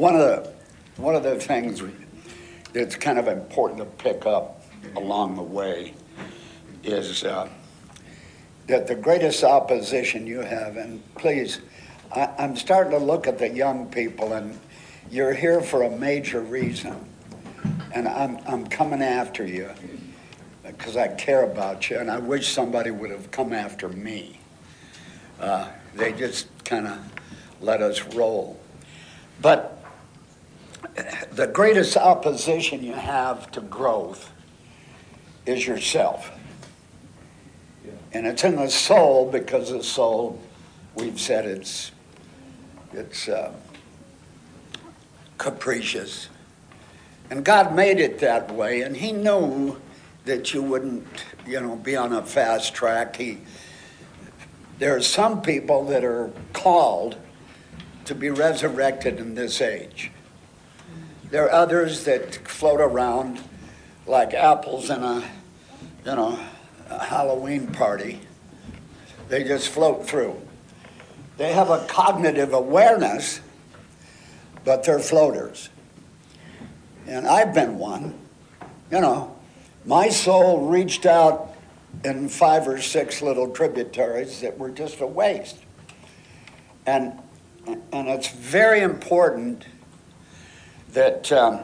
one of the one of the things that's kind of important to pick up along the way is uh, that the greatest opposition you have, and please, I, I'm starting to look at the young people, and you're here for a major reason, and I'm I'm coming after you because I care about you, and I wish somebody would have come after me. Uh, they just kind of let us roll. But the greatest opposition you have to growth is yourself. And it's in the soul because the soul, we've said it's, it's uh, capricious. And God made it that way, and He knew that you wouldn't, you know, be on a fast track. He, there are some people that are called to be resurrected in this age. There are others that float around like apples in a, you know, a Halloween party. They just float through. They have a cognitive awareness, but they're floaters. And I've been one. You know, my soul reached out in five or six little tributaries that were just a waste. And, and it's very important that um,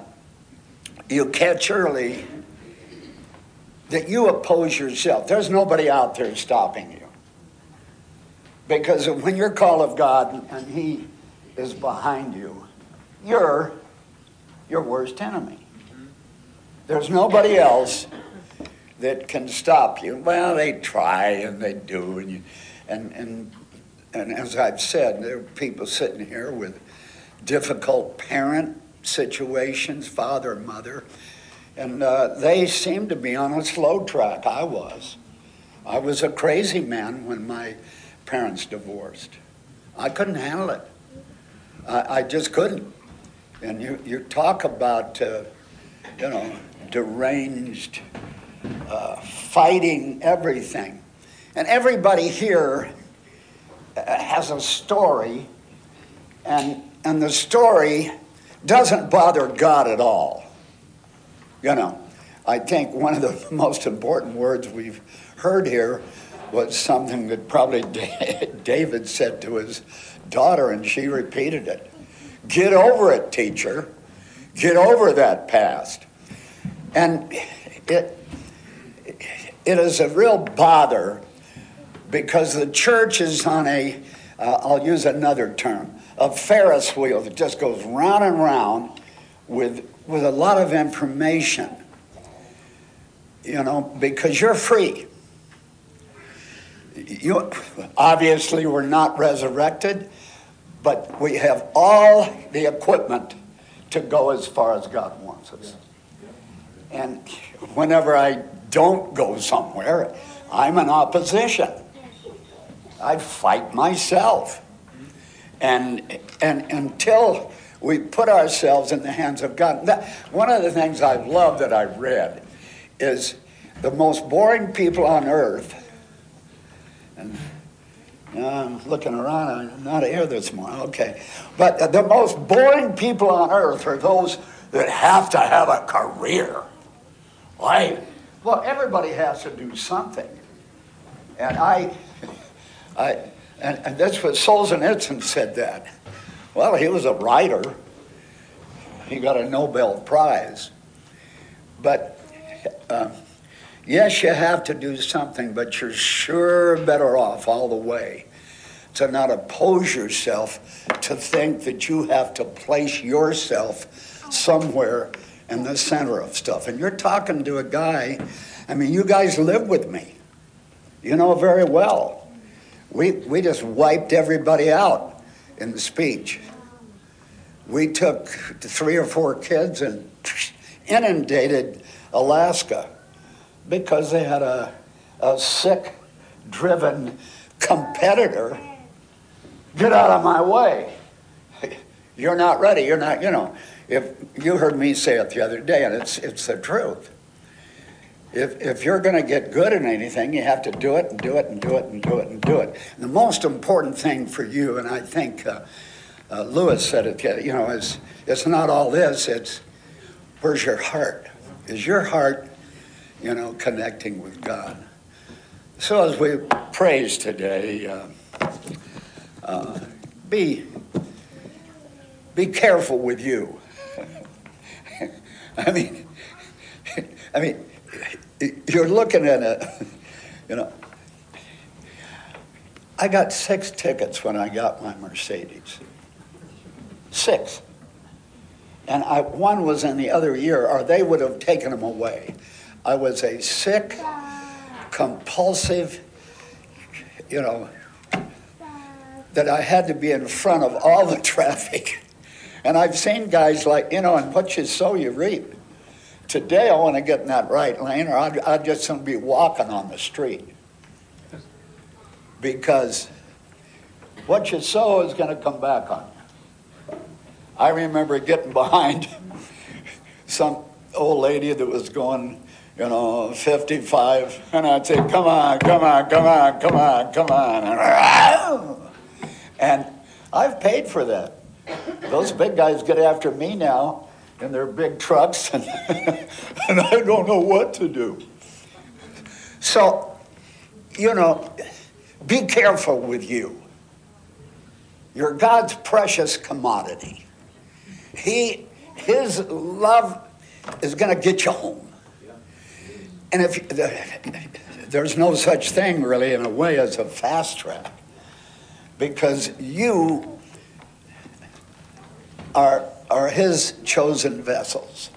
you catch early that you oppose yourself. There's nobody out there stopping you. Because when you're called of God and He is behind you, you're your worst enemy. There's nobody else that can stop you. Well, they try and they do, and you, and and and as I've said, there are people sitting here with difficult parent situations, father and mother, and uh, they seemed to be on a slow track. I was. I was a crazy man when my parents divorced. I couldn't handle it. I, I just couldn't. And you, you talk about, uh, you know, deranged, uh, fighting everything. And everybody here uh, has a story, and, and the story doesn't bother God at all. You know, I think one of the most important words we've heard here was something that probably David said to his daughter, and she repeated it Get over it, teacher. Get over that past. And it, it is a real bother because the church is on a, will uh, use another term, a Ferris wheel that just goes round and round with, with a lot of information, you know, because you're free. You obviously, we're not resurrected, but we have all the equipment to go as far as God wants us. And whenever I don't go somewhere, I'm in opposition. I fight myself. And, and until we put ourselves in the hands of God, one of the things I've loved that I've read is the most boring people on earth. And I'm looking around, I'm not here this morning. Okay. But the most boring people on earth are those that have to have a career. Right? Well, everybody has to do something. And I, I, and, and that's what Solzhenitsyn said that. Well, he was a writer. He got a Nobel Prize. But uh, yes, you have to do something, but you're sure better off all the way to not oppose yourself, to think that you have to place yourself somewhere in the center of stuff. And you're talking to a guy, I mean, you guys live with me. You know very well. We, we just wiped everybody out in the speech. We took three or four kids and inundated Alaska because they had a, a sick, driven competitor. Get out of my way. You're not ready. You're not, you know. If you heard me say it the other day, and it's it's the truth. If if you're going to get good at anything, you have to do it and do it and do it and do it and do it. And the most important thing for you, and I think uh, uh, Lewis said it, you know, it's, it's not all this, it's where's your heart? Is your heart, you know, connecting with God? So as we praise today, uh, uh, be, be careful with you. I mean, I mean, you're looking at a, you know, I got six tickets when I got my Mercedes. Six. And I, one was in the other year, or they would have taken them away. I was a sick, compulsive, you know, that I had to be in front of all the traffic. And I've seen guys like, you know, and what you sow, you reap. Today, I want to get in that right lane, or I'd, I'd just going to be walking on the street. Because what you sow is going to come back on you. I remember getting behind some old lady that was going, you know, 55, and I'd say, come on, come on, come on, come on, come on. And I've paid for that. Those big guys get after me now in their big trucks, and, and I don't know what to do. So, you know, be careful with you. You're God's precious commodity. He, his love is going to get you home. And if there's no such thing really in a way as a fast track, because you are are his chosen vessels.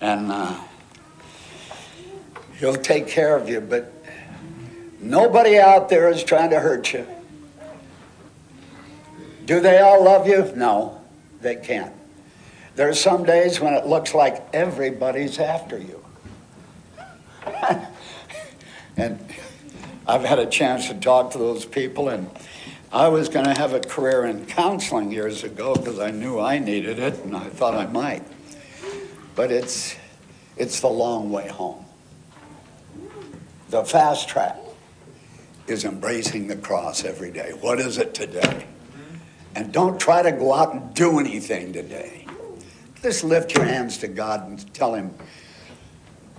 And uh, he'll take care of you, but nobody out there is trying to hurt you. Do they all love you? No, they can't. There's some days when it looks like everybody's after you. and I've had a chance to talk to those people, and I was going to have a career in counseling years ago because I knew I needed it and I thought I might. But it's, it's the long way home. The fast track is embracing the cross every day. What is it today? And don't try to go out and do anything today. Just lift your hands to God and tell Him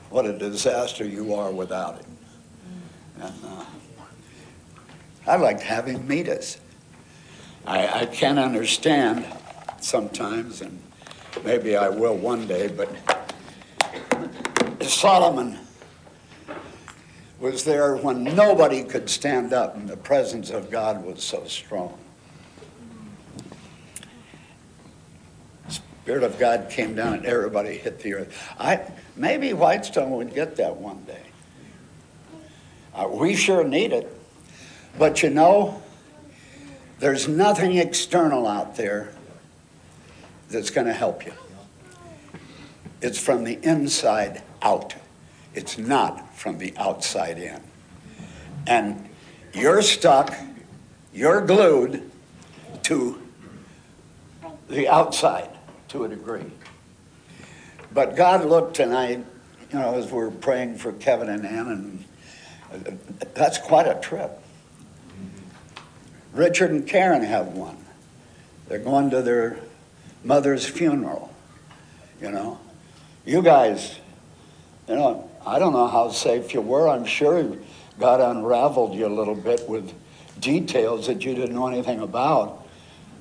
what a disaster you are without Him. And, uh, I'd like to have him meet us. I, I can't understand sometimes, and maybe I will one day, but Solomon was there when nobody could stand up, and the presence of God was so strong. Spirit of God came down and everybody hit the earth. I maybe Whitestone would get that one day. Uh, we sure need it. But you know, there's nothing external out there that's going to help you. It's from the inside out. It's not from the outside in. And you're stuck, you're glued to the outside to a degree. But God looked tonight, you know, as we're praying for Kevin and Ann, and uh, that's quite a trip. Richard and Karen have one. They're going to their mother's funeral. You know, you guys, you know, I don't know how safe you were. I'm sure God unraveled you a little bit with details that you didn't know anything about,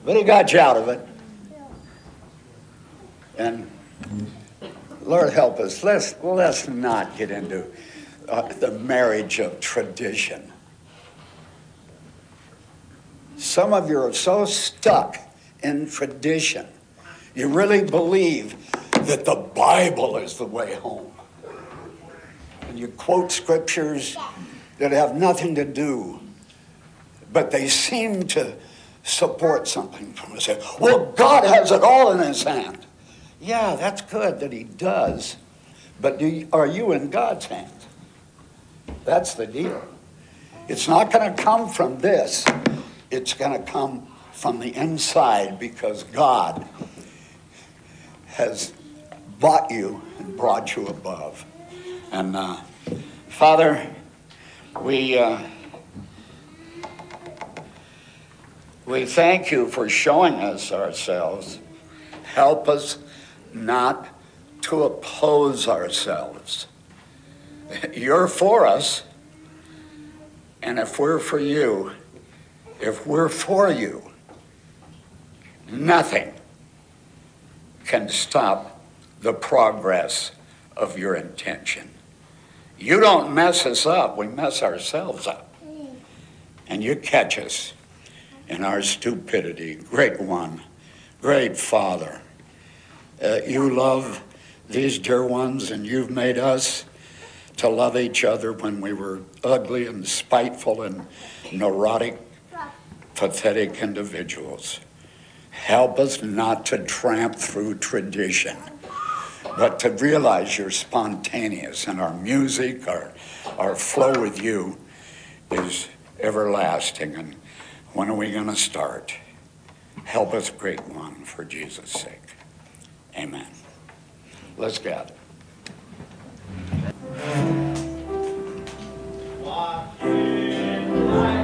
but He got you out of it. And Lord help us. Let's let's not get into uh, the marriage of tradition. Some of you are so stuck in tradition. You really believe that the Bible is the way home. And you quote scriptures that have nothing to do, but they seem to support something from us. Well, God has it all in his hand. Yeah, that's good that he does. But do you, are you in God's hand? That's the deal. It's not going to come from this it's going to come from the inside because God has bought you and brought you above. And uh, Father, we uh, We thank you for showing us ourselves. Help us not to oppose ourselves. You're for us, and if we're for you, if we're for you, nothing can stop the progress of your intention. You don't mess us up, we mess ourselves up. And you catch us in our stupidity. Great one, great Father. Uh, you love these dear ones, and you've made us to love each other when we were ugly and spiteful and neurotic, pathetic individuals. Help us not to tramp through tradition, but to realize you're spontaneous and our music, our, our flow with you is everlasting. And when are we going to start? Help us, great one, for Jesus' sake. Amen. Let's go. Walk.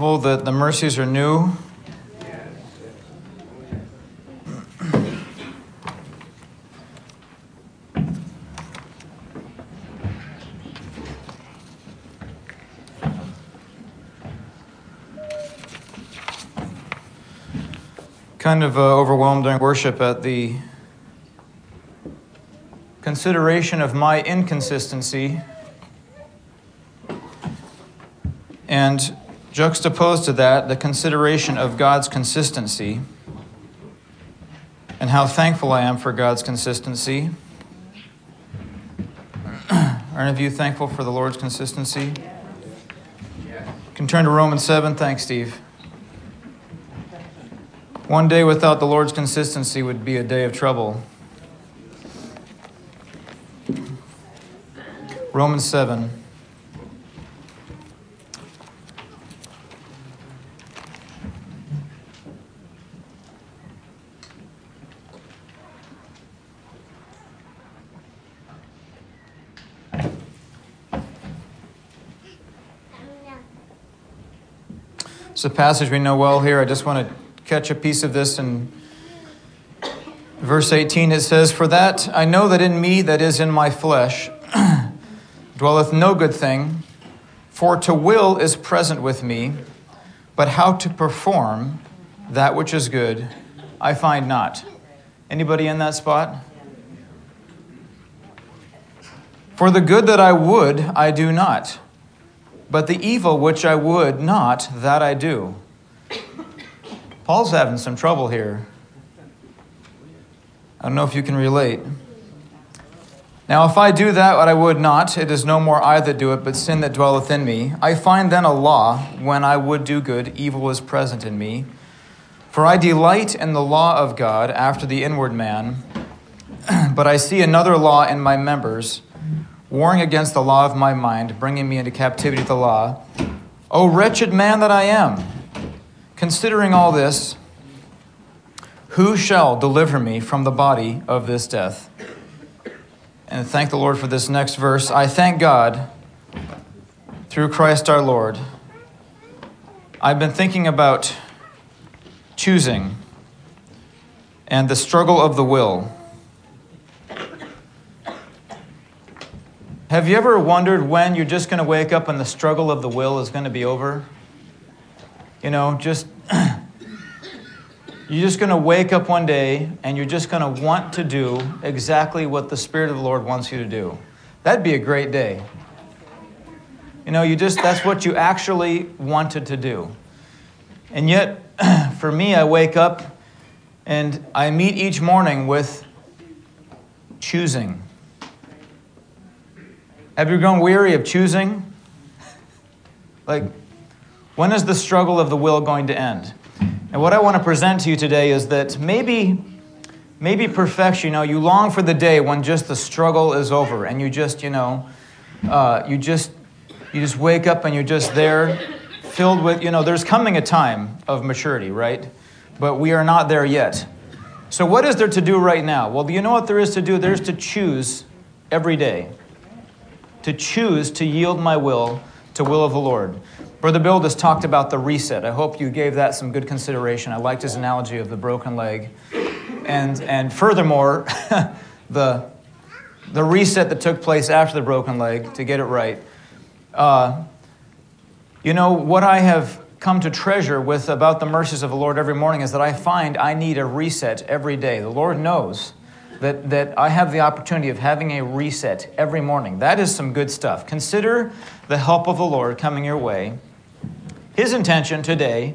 Thankful that the mercies are new? kind of uh, overwhelmed during worship at the consideration of my inconsistency and juxtaposed to that the consideration of God's consistency and how thankful I am for God's consistency. Are any of you thankful for the Lord's consistency? Can turn to Romans 7. Thanks, Steve. One day without the Lord's consistency would be a day of trouble. Romans 7. It's a passage we know well here. I just want to catch a piece of this in verse 18. It says, For that I know that in me, that is in my flesh, dwelleth no good thing, for to will is present with me, but how to perform that which is good, I find not. Anybody in that spot? For the good that I would, I do not, but the evil which I would not, that I do. Paul's having some trouble here. I don't know if you can relate. Now, if I do that what I would not, it is no more I that do it, but sin that dwelleth in me. I find then a law, when I would do good, evil is present in me. For I delight in the law of God after the inward man, but I see another law in my members, warring against the law of my mind, bringing me into captivity to the law. O wretched man that I am! Considering all this, who shall deliver me from the body of this death? And thank the Lord for this next verse. I thank God through Christ our Lord. I've been thinking about choosing and the struggle of the will. Have you ever wondered when you're just going to wake up and the struggle of the will is going to be over? You know, just you're just going to wake up one day and you're just going to want to do exactly what the Spirit of the Lord wants you to do. That'd be a great day. You know, you just that's what you actually wanted to do. And yet, for me, I wake up and I meet each morning with choosing. Have you grown weary of choosing? Like, when is the struggle of the will going to end? And what I want to present to you today is that maybe, maybe perfection, you know, you long for the day when just the struggle is over and you just, you know, uh, you just, you just wake up and you're just there filled with, you know, there's coming a time of maturity, right? But we are not there yet. So, what is there to do right now? Well, do you know what there is to do? There's to choose every day. To choose to yield my will to will of the Lord. Brother Bill just talked about the reset. I hope you gave that some good consideration. I liked his analogy of the broken leg. And, and furthermore, the, the reset that took place after the broken leg to get it right. Uh, you know, what I have come to treasure with about the mercies of the Lord every morning is that I find I need a reset every day. The Lord knows that, that I have the opportunity of having a reset every morning. That is some good stuff. Consider the help of the Lord coming your way his intention today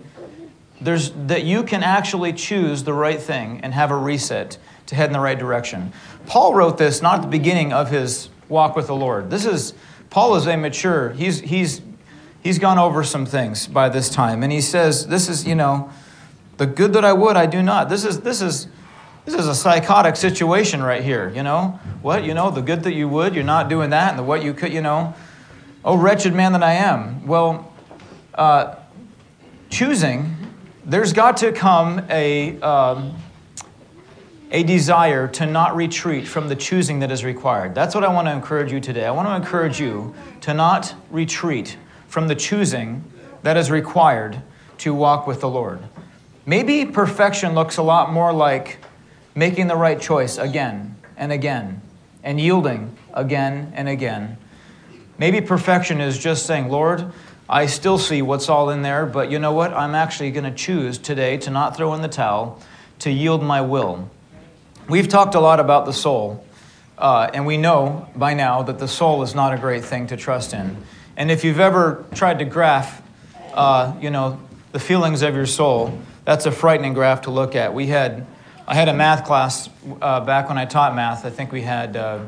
there's that you can actually choose the right thing and have a reset to head in the right direction. Paul wrote this not at the beginning of his walk with the Lord. This is Paul is a mature. He's he's he's gone over some things by this time and he says this is, you know, the good that I would I do not. This is this is this is a psychotic situation right here, you know? What, you know, the good that you would, you're not doing that, and the what you could, you know. Oh, wretched man that I am. Well, uh, choosing, there's got to come a, um, a desire to not retreat from the choosing that is required. That's what I want to encourage you today. I want to encourage you to not retreat from the choosing that is required to walk with the Lord. Maybe perfection looks a lot more like making the right choice again and again and yielding again and again. Maybe perfection is just saying, Lord, I still see what's all in there, but you know what? I'm actually going to choose today to not throw in the towel, to yield my will. We've talked a lot about the soul, uh, and we know by now that the soul is not a great thing to trust in. And if you've ever tried to graph, uh, you know, the feelings of your soul, that's a frightening graph to look at. We had, I had a math class uh, back when I taught math. I think we had uh,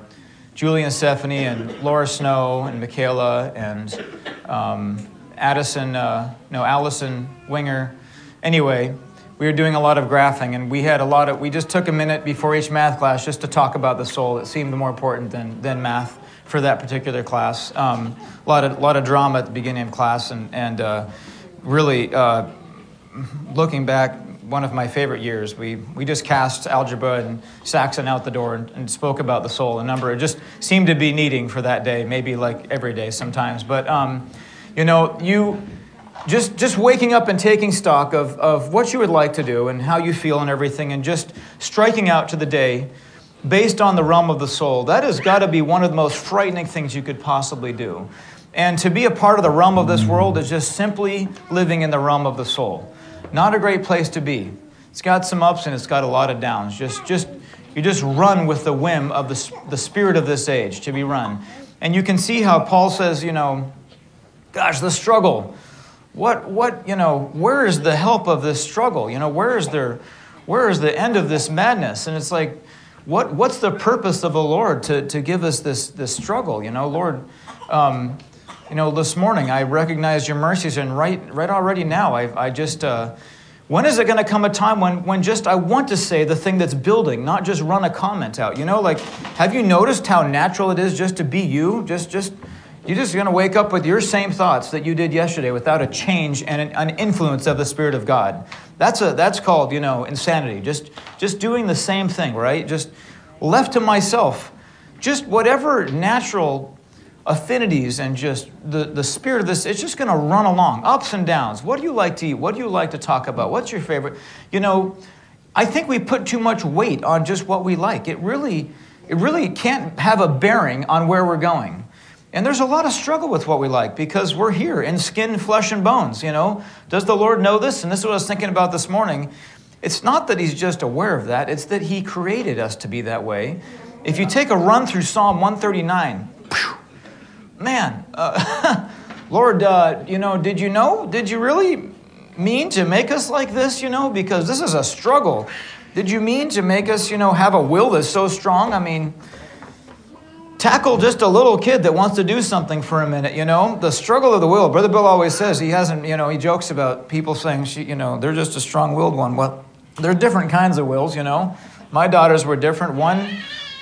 and Stephanie and Laura Snow and Michaela and um, Addison, uh, no, Allison Winger. Anyway, we were doing a lot of graphing and we had a lot of we just took a minute before each math class just to talk about the soul it seemed more important than, than math for that particular class um, a lot of, lot of drama at the beginning of class and, and uh, really uh, looking back one of my favorite years. We, we just cast algebra and saxon out the door and, and spoke about the soul a number it just seemed to be needing for that day maybe like every day sometimes. But um, you know you just just waking up and taking stock of, of what you would like to do and how you feel and everything and just striking out to the day based on the realm of the soul that has got to be one of the most frightening things you could possibly do. And to be a part of the realm of this world is just simply living in the realm of the soul not a great place to be. It's got some ups and it's got a lot of downs. Just just you just run with the whim of the, the spirit of this age to be run. And you can see how paul says you know gosh the struggle. What what you know where is the help of this struggle? You know where is there where is the end of this madness? And it's like what what's the purpose of the lord to, to give us this this struggle? You know lord um, you know this morning i recognize your mercies and right right already now i, I just uh, when is it going to come a time when, when just I want to say the thing that's building, not just run a comment out? You know, like, have you noticed how natural it is just to be you? Just, just, you're just going to wake up with your same thoughts that you did yesterday without a change and an, an, influence of the Spirit of God. That's, a, that's called, you know, insanity. Just, just doing the same thing, right? Just left to myself. Just whatever natural affinities and just the, the spirit of this, it's just going to run along, ups and downs. What do you like to eat? What do you like to talk about? What's your favorite? You know, I think we put too much weight on just what we like. It really, it really can't have a bearing on where we're going. And there's a lot of struggle with what we like because we're here in skin, flesh, and bones, you know. Does the Lord know this? And this is what I was thinking about this morning. It's not that He's just aware of that, it's that He created us to be that way. If you take a run through Psalm 139, man, uh, Lord, uh, you know, did you know? Did you really mean to make us like this, you know? Because this is a struggle. Did you mean to make us, you know, have a will that's so strong? I mean, tackle just a little kid that wants to do something for a minute you know the struggle of the will brother bill always says he hasn't you know he jokes about people saying she, you know they're just a strong-willed one well there are different kinds of wills you know my daughters were different one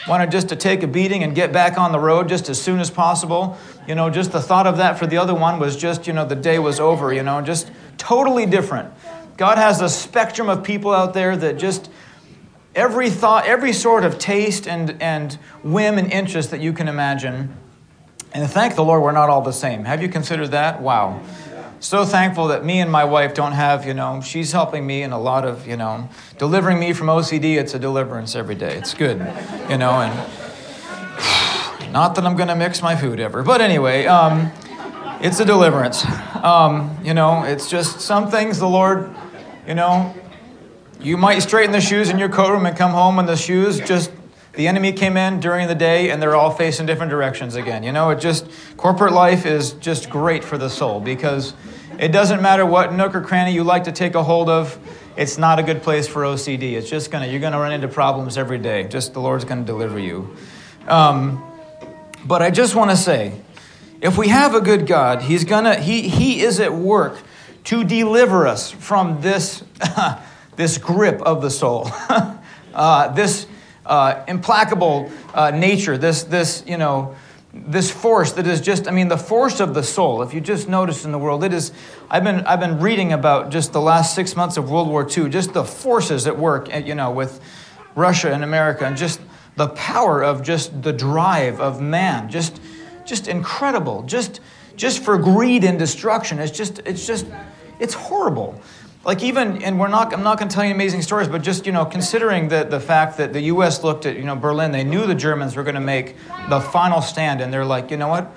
wanted just to take a beating and get back on the road just as soon as possible you know just the thought of that for the other one was just you know the day was over you know just totally different god has a spectrum of people out there that just every thought, every sort of taste and, and whim and interest that you can imagine. And thank the Lord we're not all the same. Have you considered that? Wow. So thankful that me and my wife don't have, you know, she's helping me in a lot of, you know, delivering me from OCD. It's a deliverance every day. It's good, you know, and not that I'm going to mix my food ever. But anyway, um, it's a deliverance. Um, you know, it's just some things the Lord, you know, you might straighten the shoes in your coat room and come home and the shoes just the enemy came in during the day and they're all facing different directions again. You know, it just corporate life is just great for the soul because it doesn't matter what nook or cranny you like to take a hold of. It's not a good place for OCD. It's just gonna you're gonna run into problems every day. Just the Lord's gonna deliver you. Um, but I just want to say, if we have a good God, He's gonna He He is at work to deliver us from this. this grip of the soul, uh, this uh, implacable uh, nature, this, this, you know, this force that is just, I mean, the force of the soul. If you just notice in the world, it is, I've been, I've been reading about just the last six months of World War II, just the forces at work, eh, you know, with Russia and America, and just the power of just the drive of man, just, just incredible. Just, just for greed and destruction. It's just, it's just, it's horrible. Like even, and we're not, I'm not going to tell you amazing stories, but just, you know, considering the, the fact that the U.S. looked at, you know, Berlin, they knew the Germans were going to make the final stand, and they're like, you know what?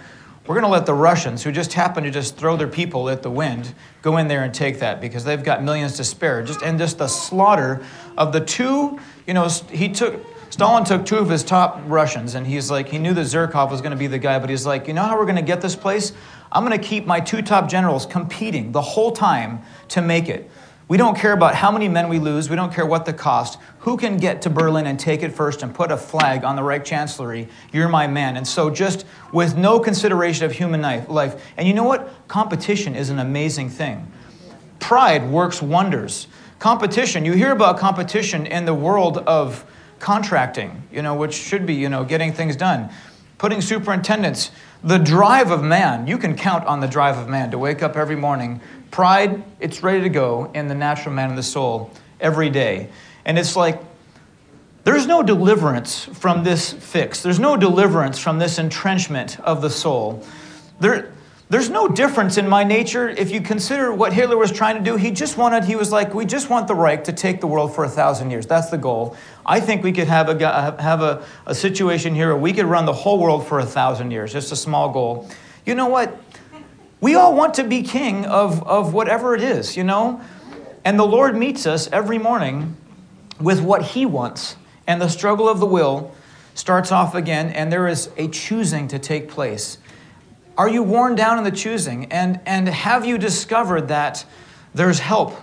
We're going to let the Russians, who just happen to just throw their people at the wind, go in there and take that because they've got millions to spare. Just and just the slaughter of the two, you know, he took Stalin took two of his top Russians, and he's like, he knew that Zhukov was going to be the guy, but he's like, you know how we're going to get this place? I'm going to keep my two top generals competing the whole time to make it. We don't care about how many men we lose. We don't care what the cost. Who can get to Berlin and take it first and put a flag on the Reich Chancellery? You're my man. And so, just with no consideration of human life. And you know what? Competition is an amazing thing. Pride works wonders. Competition, you hear about competition in the world of contracting, you know, which should be, you know, getting things done. Putting superintendents, the drive of man, you can count on the drive of man to wake up every morning Pride, it's ready to go in the natural man and the soul every day. And it's like, there's no deliverance from this fix. There's no deliverance from this entrenchment of the soul. There, there's no difference in my nature if you consider what Hitler was trying to do. He just wanted, he was like, we just want the Reich to take the world for a thousand years. That's the goal. I think we could have a, have a, a situation here where we could run the whole world for a thousand years, just a small goal. You know what? We all want to be king of, of whatever it is, you know? And the Lord meets us every morning with what He wants. And the struggle of the will starts off again, and there is a choosing to take place. Are you worn down in the choosing? And, and have you discovered that there's help?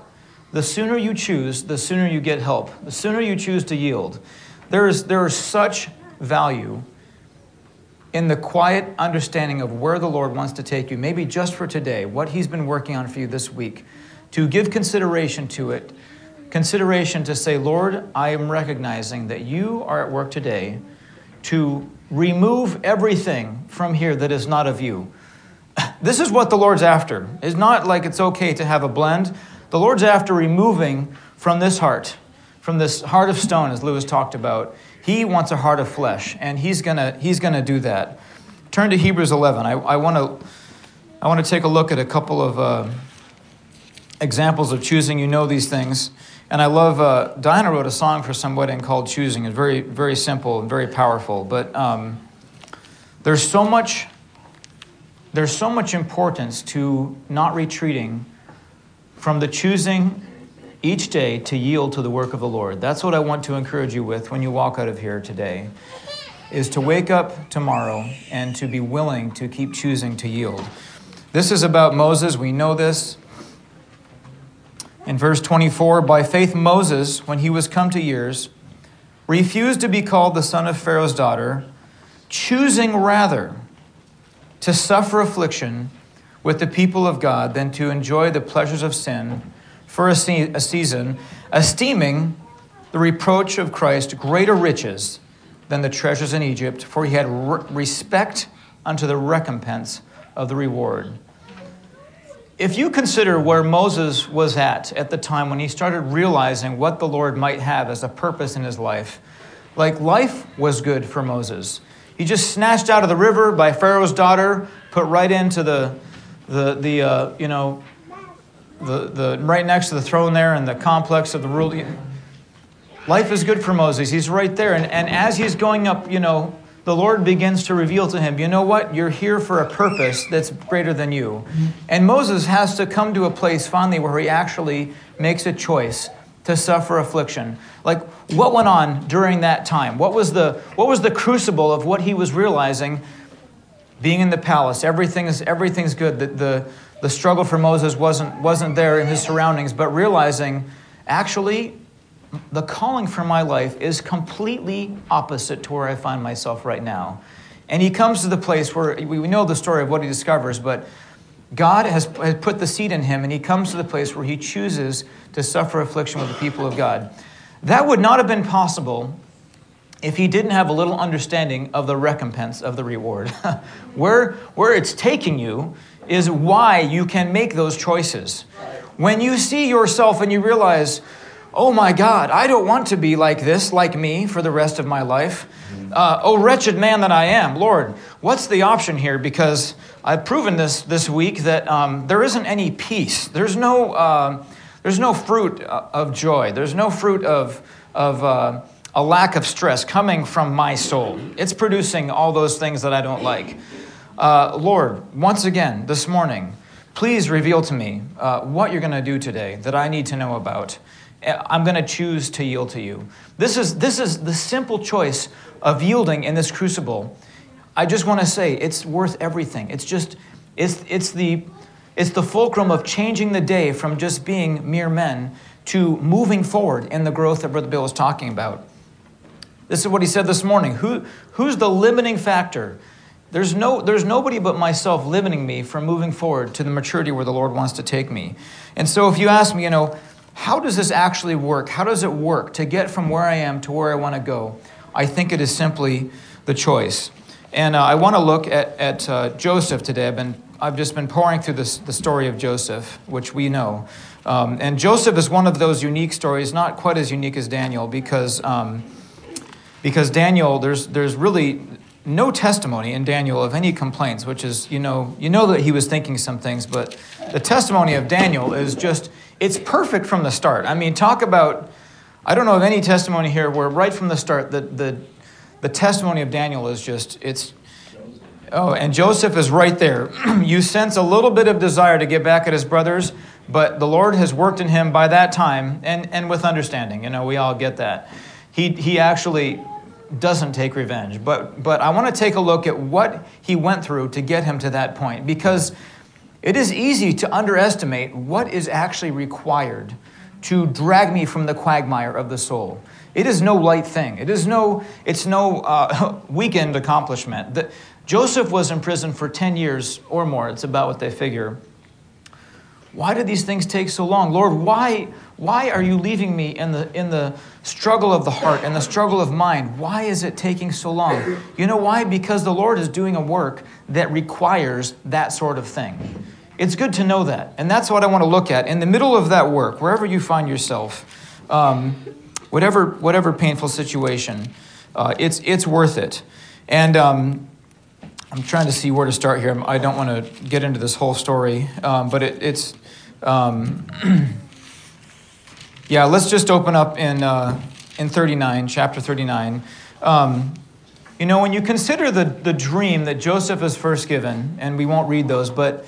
The sooner you choose, the sooner you get help. The sooner you choose to yield. There's, there is such value in the quiet understanding of where the Lord wants to take you, maybe just for today, what He's been working on for you this week, to give consideration to it, consideration to say, Lord, I am recognizing that you are at work today to remove everything from here that is not of you. This is what the Lord's after. It's not like it's okay to have a blend. The Lord's after removing from this heart, from this heart of stone, as Lewis talked about, he wants a heart of flesh, and he's gonna he's gonna do that. Turn to Hebrews 11. I, I want to I want to take a look at a couple of uh, examples of choosing. You know these things, and I love. Uh, Diana wrote a song for some wedding called "Choosing." It's very very simple and very powerful, but um, there's so much there's so much importance to not retreating from the choosing each day to yield to the work of the Lord. That's what I want to encourage you with when you walk out of here today is to wake up tomorrow and to be willing to keep choosing to yield. This is about Moses. We know this. In verse 24, by faith Moses, when he was come to years, refused to be called the son of Pharaoh's daughter, choosing rather to suffer affliction with the people of God than to enjoy the pleasures of sin for a, se- a season, esteeming the reproach of Christ greater riches than the treasures in Egypt, for he had re- respect unto the recompense of the reward. If you consider where Moses was at at the time when he started realizing what the Lord might have as a purpose in his life, like life was good for Moses. He just snatched out of the river by Pharaoh's daughter, put right into the, the, the uh, you know, the, the, right next to the throne there and the complex of the rule. Life is good for Moses. He's right there. And, and as he's going up, you know, the Lord begins to reveal to him, you know what? You're here for a purpose that's greater than you. And Moses has to come to a place finally where he actually makes a choice to suffer affliction. Like what went on during that time? What was the what was the crucible of what he was realizing being in the palace? Everything's everything's good. The, the the struggle for Moses wasn't, wasn't there in his surroundings, but realizing actually the calling for my life is completely opposite to where I find myself right now. And he comes to the place where we know the story of what he discovers, but God has, has put the seed in him, and he comes to the place where he chooses to suffer affliction with the people of God. That would not have been possible if he didn't have a little understanding of the recompense of the reward. where, where it's taking you is why you can make those choices. When you see yourself and you realize, oh my God, I don't want to be like this, like me, for the rest of my life. Uh, oh, wretched man that I am, Lord, what's the option here? Because I've proven this this week that um, there isn't any peace. There's no, uh, there's no fruit uh, of joy. There's no fruit of, of uh, a lack of stress coming from my soul. It's producing all those things that I don't like. Uh, Lord, once again, this morning, please reveal to me uh, what you're going to do today that I need to know about. I'm going to choose to yield to you. This is, this is the simple choice of yielding in this crucible. I just want to say it's worth everything. It's just, it's, it's, the, it's the fulcrum of changing the day from just being mere men to moving forward in the growth that Brother Bill was talking about. This is what he said this morning. Who, who's the limiting factor? There's, no, there's nobody but myself limiting me from moving forward to the maturity where the Lord wants to take me. And so if you ask me, you know, how does this actually work? How does it work to get from where I am to where I want to go? I think it is simply the choice. And uh, I want to look at, at uh, Joseph today. I've, been, I've just been pouring through this, the story of Joseph, which we know. Um, and Joseph is one of those unique stories, not quite as unique as Daniel, because, um, because Daniel, there's, there's really no testimony in Daniel of any complaints, which is, you know, you know that he was thinking some things, but the testimony of Daniel is just, it's perfect from the start. I mean, talk about, I don't know of any testimony here where right from the start, the, the, the testimony of Daniel is just, it's, oh, and Joseph is right there. you sense a little bit of desire to get back at his brothers, but the Lord has worked in him by that time and, and with understanding. You know, we all get that. He, he actually doesn't take revenge. But, but I want to take a look at what he went through to get him to that point because it is easy to underestimate what is actually required to drag me from the quagmire of the soul. It is no light thing. It is no, it's no uh, weekend accomplishment. The, Joseph was in prison for 10 years or more. It's about what they figure. Why did these things take so long? Lord, why, why are you leaving me in the, in the struggle of the heart and the struggle of mind? Why is it taking so long? You know why? Because the Lord is doing a work that requires that sort of thing. It's good to know that. And that's what I want to look at. In the middle of that work, wherever you find yourself, um, whatever, whatever painful situation, uh, it's, it's worth it. And um, I'm trying to see where to start here. I don't want to get into this whole story, um, but it, it's um, yeah, let's just open up in, uh, in 39, chapter 39. Um, you know, when you consider the, the dream that Joseph is first given, and we won't read those, but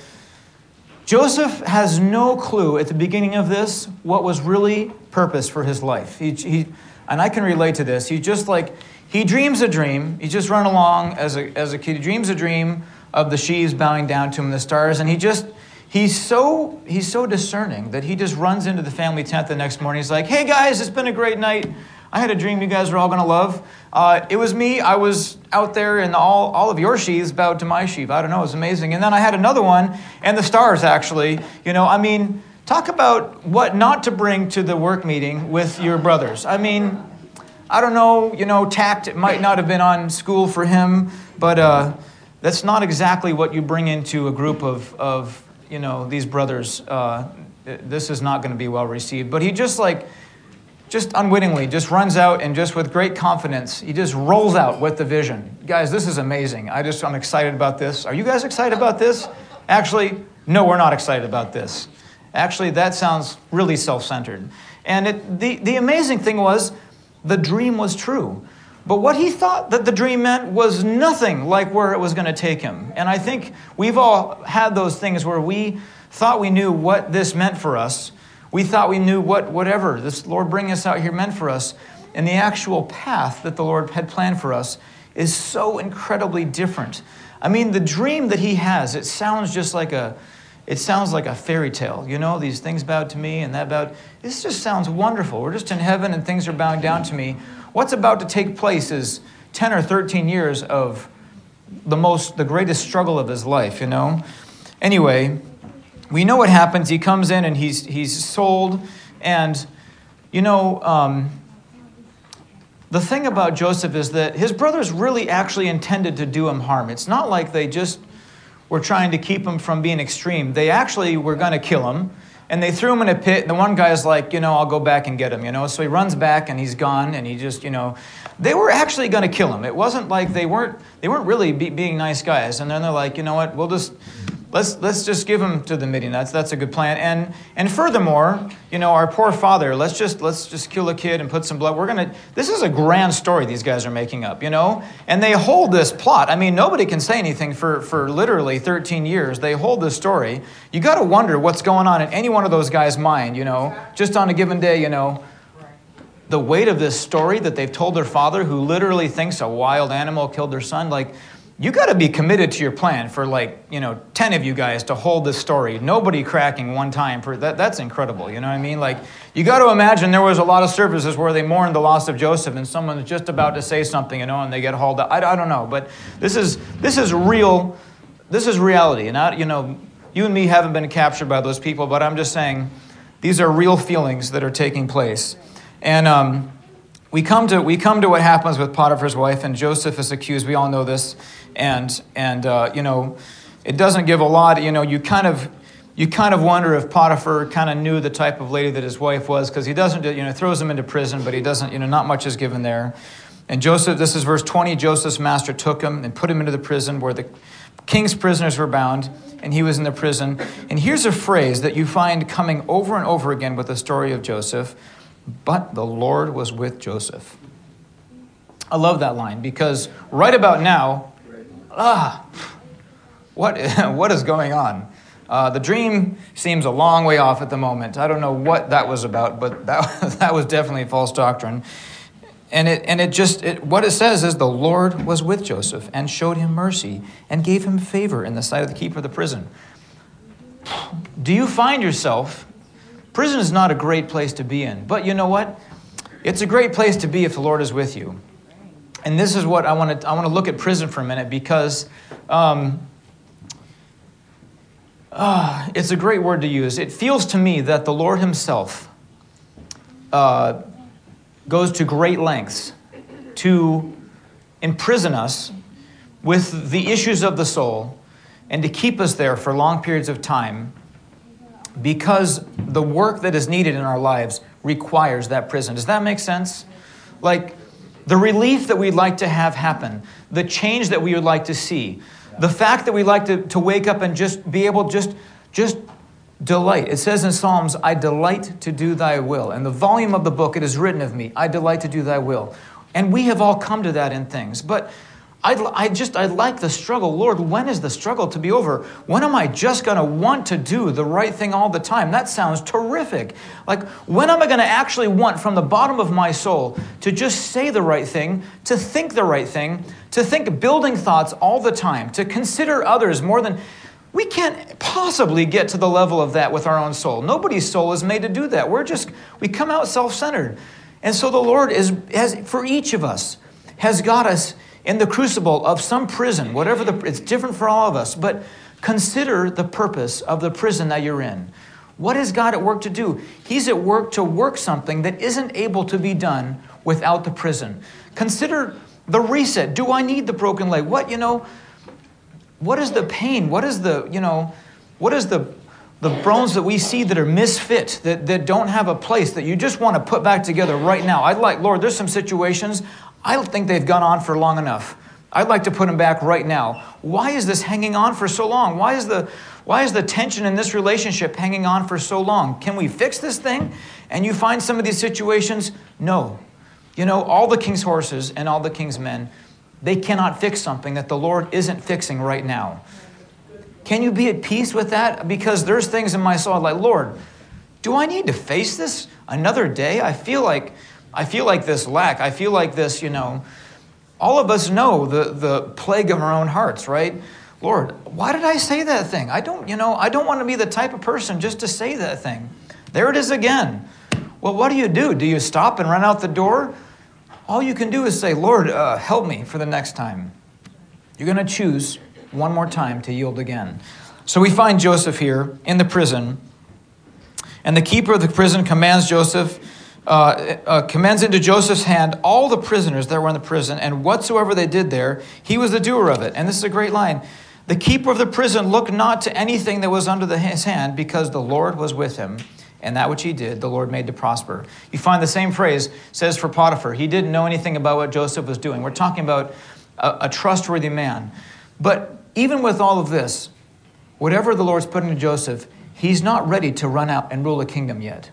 Joseph has no clue at the beginning of this what was really purpose for his life. He, he, and I can relate to this. He just like, he dreams a dream. He's just run along as a, as a kid. He dreams a dream of the sheaves bowing down to him, the stars, and he just, he's so he's so discerning that he just runs into the family tent the next morning. He's like, "Hey guys, it's been a great night. I had a dream you guys are all gonna love. Uh, it was me. I was out there, and all all of your sheaves bowed to my sheaf. I don't know, it was amazing. And then I had another one, and the stars actually. You know, I mean, talk about what not to bring to the work meeting with your brothers. I mean." I don't know, you know, tact it might not have been on school for him, but uh, that's not exactly what you bring into a group of, of you know, these brothers, uh, this is not going to be well received. But he just like, just unwittingly, just runs out and just with great confidence, he just rolls out with the vision. Guys, this is amazing. I just, I'm excited about this. Are you guys excited about this? Actually, no, we're not excited about this. Actually, that sounds really self centered. And it, the, the amazing thing was, the dream was true. But what he thought that the dream meant was nothing like where it was going to take him. And I think we've all had those things where we thought we knew what this meant for us. We thought we knew what whatever this Lord bringing us out here meant for us. And the actual path that the Lord had planned for us is so incredibly different. I mean, the dream that he has, it sounds just like a it sounds like a fairy tale. You know, these things bowed to me and that bowed. This just sounds wonderful. We're just in heaven and things are bowing down to me. What's about to take place is 10 or 13 years of the most, the greatest struggle of his life, you know? Anyway, we know what happens. He comes in and he's, he's sold. And, you know, um, the thing about Joseph is that his brothers really actually intended to do him harm. It's not like they just were trying to keep him from being extreme. They actually were going to kill him. and they threw him in a pit. And the one guy's like, you know, I'll go back and get him, you know. So he runs back and he's gone, and he just, you know, they were actually going to kill him. It wasn't like they weren't they weren't really be, being nice guys. And then they're like, you know what, we'll just let's let's just give him to the Midian. That's a good plan. And and furthermore, you know, our poor father. Let's just let's just kill a kid and put some blood. We're gonna. This is a grand story these guys are making up, you know. And they hold this plot. I mean, nobody can say anything for for literally 13 years. They hold this story. You got to wonder what's going on in any one of those guys' mind, you know, just on a given day, you know. The weight of this story that they've told their father, who literally thinks a wild animal killed their son, like you got to be committed to your plan for like you know 10 of you guys to hold this story. Nobody cracking one time for that that's incredible you know what i mean? Like you got to imagine there was a lot of services where they mourned the loss of joseph and someone's just about to say something you know and they get hauled up i, I don't know but this is this is real this is reality. And I, you know you and me haven't been captured by those people but i'm just saying these are real feelings that are taking place. And um, we come to we come to what happens with Potiphar's wife, and Joseph is accused. We all know this, and and uh, you know, it doesn't give a lot. You know, you kind of you kind of wonder if Potiphar kind of knew the type of lady that his wife was, because he doesn't. You know, throws him into prison, but he doesn't. You know, not much is given there. And Joseph, this is verse twenty. Joseph's master took him and put him into the prison where the king's prisoners were bound, and he was in the prison. And here's a phrase that you find coming over and over again with the story of Joseph. But the Lord was with Joseph. I love that line because right about now, ah, what, what is going on? Uh, the dream seems a long way off at the moment. I don't know what that was about, but that, that was definitely false doctrine. And it, and it just, it, what it says is the Lord was with Joseph and showed him mercy and gave him favor in the sight of the keeper of the prison. Do you find yourself Prison is not a great place to be in, but you know what? It's a great place to be if the Lord is with you. And this is what I want to I want to look at prison for a minute because um, uh, it's a great word to use. It feels to me that the Lord Himself uh, goes to great lengths to imprison us with the issues of the soul and to keep us there for long periods of time because the work that is needed in our lives requires that prison. Does that make sense? Like the relief that we'd like to have happen, the change that we would like to see, the fact that we like to, to wake up and just be able just just delight. It says in Psalms, I delight to do thy will. And the volume of the book, it is written of me, I delight to do thy will. And we have all come to that in things. But I'd, I just, I like the struggle. Lord, when is the struggle to be over? When am I just going to want to do the right thing all the time? That sounds terrific. Like, when am I going to actually want from the bottom of my soul to just say the right thing, to think the right thing, to think building thoughts all the time, to consider others more than. We can't possibly get to the level of that with our own soul. Nobody's soul is made to do that. We're just, we come out self centered. And so the Lord is, has, for each of us, has got us in the crucible of some prison, whatever the, it's different for all of us, but consider the purpose of the prison that you're in. What is God at work to do? He's at work to work something that isn't able to be done without the prison. Consider the reset. Do I need the broken leg? What, you know, what is the pain? What is the, you know, what is the the bones that we see that are misfit, that, that don't have a place, that you just want to put back together right now. I'd like, Lord, there's some situations I don't think they've gone on for long enough. I'd like to put them back right now. Why is this hanging on for so long? Why is the why is the tension in this relationship hanging on for so long? Can we fix this thing? And you find some of these situations, no. You know, all the king's horses and all the king's men, they cannot fix something that the Lord isn't fixing right now. Can you be at peace with that? Because there's things in my soul like, Lord, do I need to face this another day? I feel like I feel like this lack. I feel like this, you know. All of us know the, the plague of our own hearts, right? Lord, why did I say that thing? I don't, you know, I don't want to be the type of person just to say that thing. There it is again. Well, what do you do? Do you stop and run out the door? All you can do is say, Lord, uh, help me for the next time. You're going to choose one more time to yield again. So we find Joseph here in the prison, and the keeper of the prison commands Joseph uh, uh, commends into Joseph's hand all the prisoners that were in the prison, and whatsoever they did there, he was the doer of it. And this is a great line. The keeper of the prison looked not to anything that was under the, his hand, because the Lord was with him, and that which he did, the Lord made to prosper. You find the same phrase says for Potiphar. He didn't know anything about what Joseph was doing. We're talking about a, a trustworthy man. But even with all of this, whatever the Lord's put into Joseph, he's not ready to run out and rule a kingdom yet.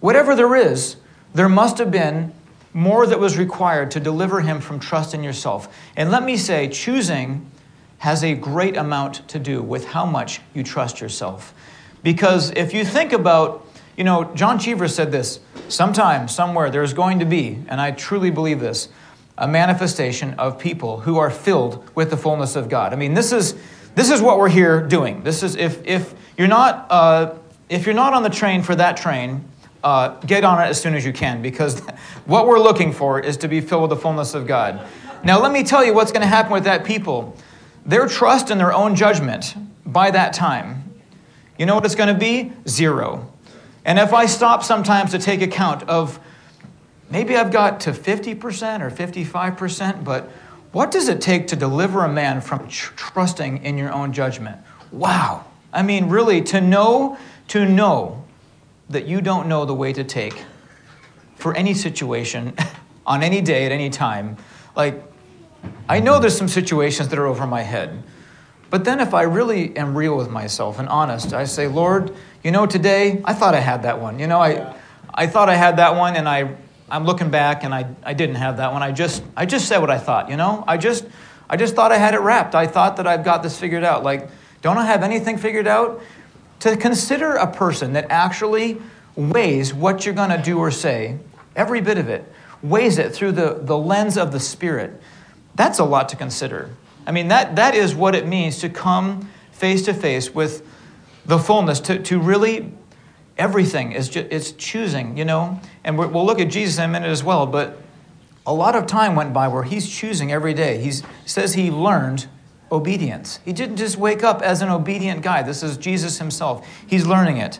Whatever there is, there must have been more that was required to deliver him from trust in yourself. And let me say, choosing has a great amount to do with how much you trust yourself. Because if you think about, you know, John Cheever said this sometime, somewhere, there's going to be, and I truly believe this, a manifestation of people who are filled with the fullness of God. I mean, this is this is what we're here doing. This is if if you're not uh, if you're not on the train for that train, uh, get on it as soon as you can because what we're looking for is to be filled with the fullness of God. Now, let me tell you what's going to happen with that people. Their trust in their own judgment by that time, you know what it's going to be? Zero. And if I stop sometimes to take account of maybe I've got to 50% or 55%, but what does it take to deliver a man from tr- trusting in your own judgment? Wow. I mean, really, to know, to know that you don't know the way to take for any situation, on any day, at any time. Like, I know there's some situations that are over my head. But then, if I really am real with myself and honest, I say, Lord, you know, today I thought I had that one. You know, I, I thought I had that one, and I I'm looking back and I, I didn't have that one. I just I just said what I thought, you know? I just I just thought I had it wrapped. I thought that I've got this figured out. Like, don't I have anything figured out? To consider a person that actually weighs what you're going to do or say, every bit of it, weighs it through the, the lens of the Spirit, that's a lot to consider. I mean, that, that is what it means to come face to face with the fullness, to, to really everything is just, it's choosing, you know? And we'll look at Jesus in a minute as well, but a lot of time went by where he's choosing every day. He says he learned obedience. He didn't just wake up as an obedient guy. This is Jesus himself. He's learning it.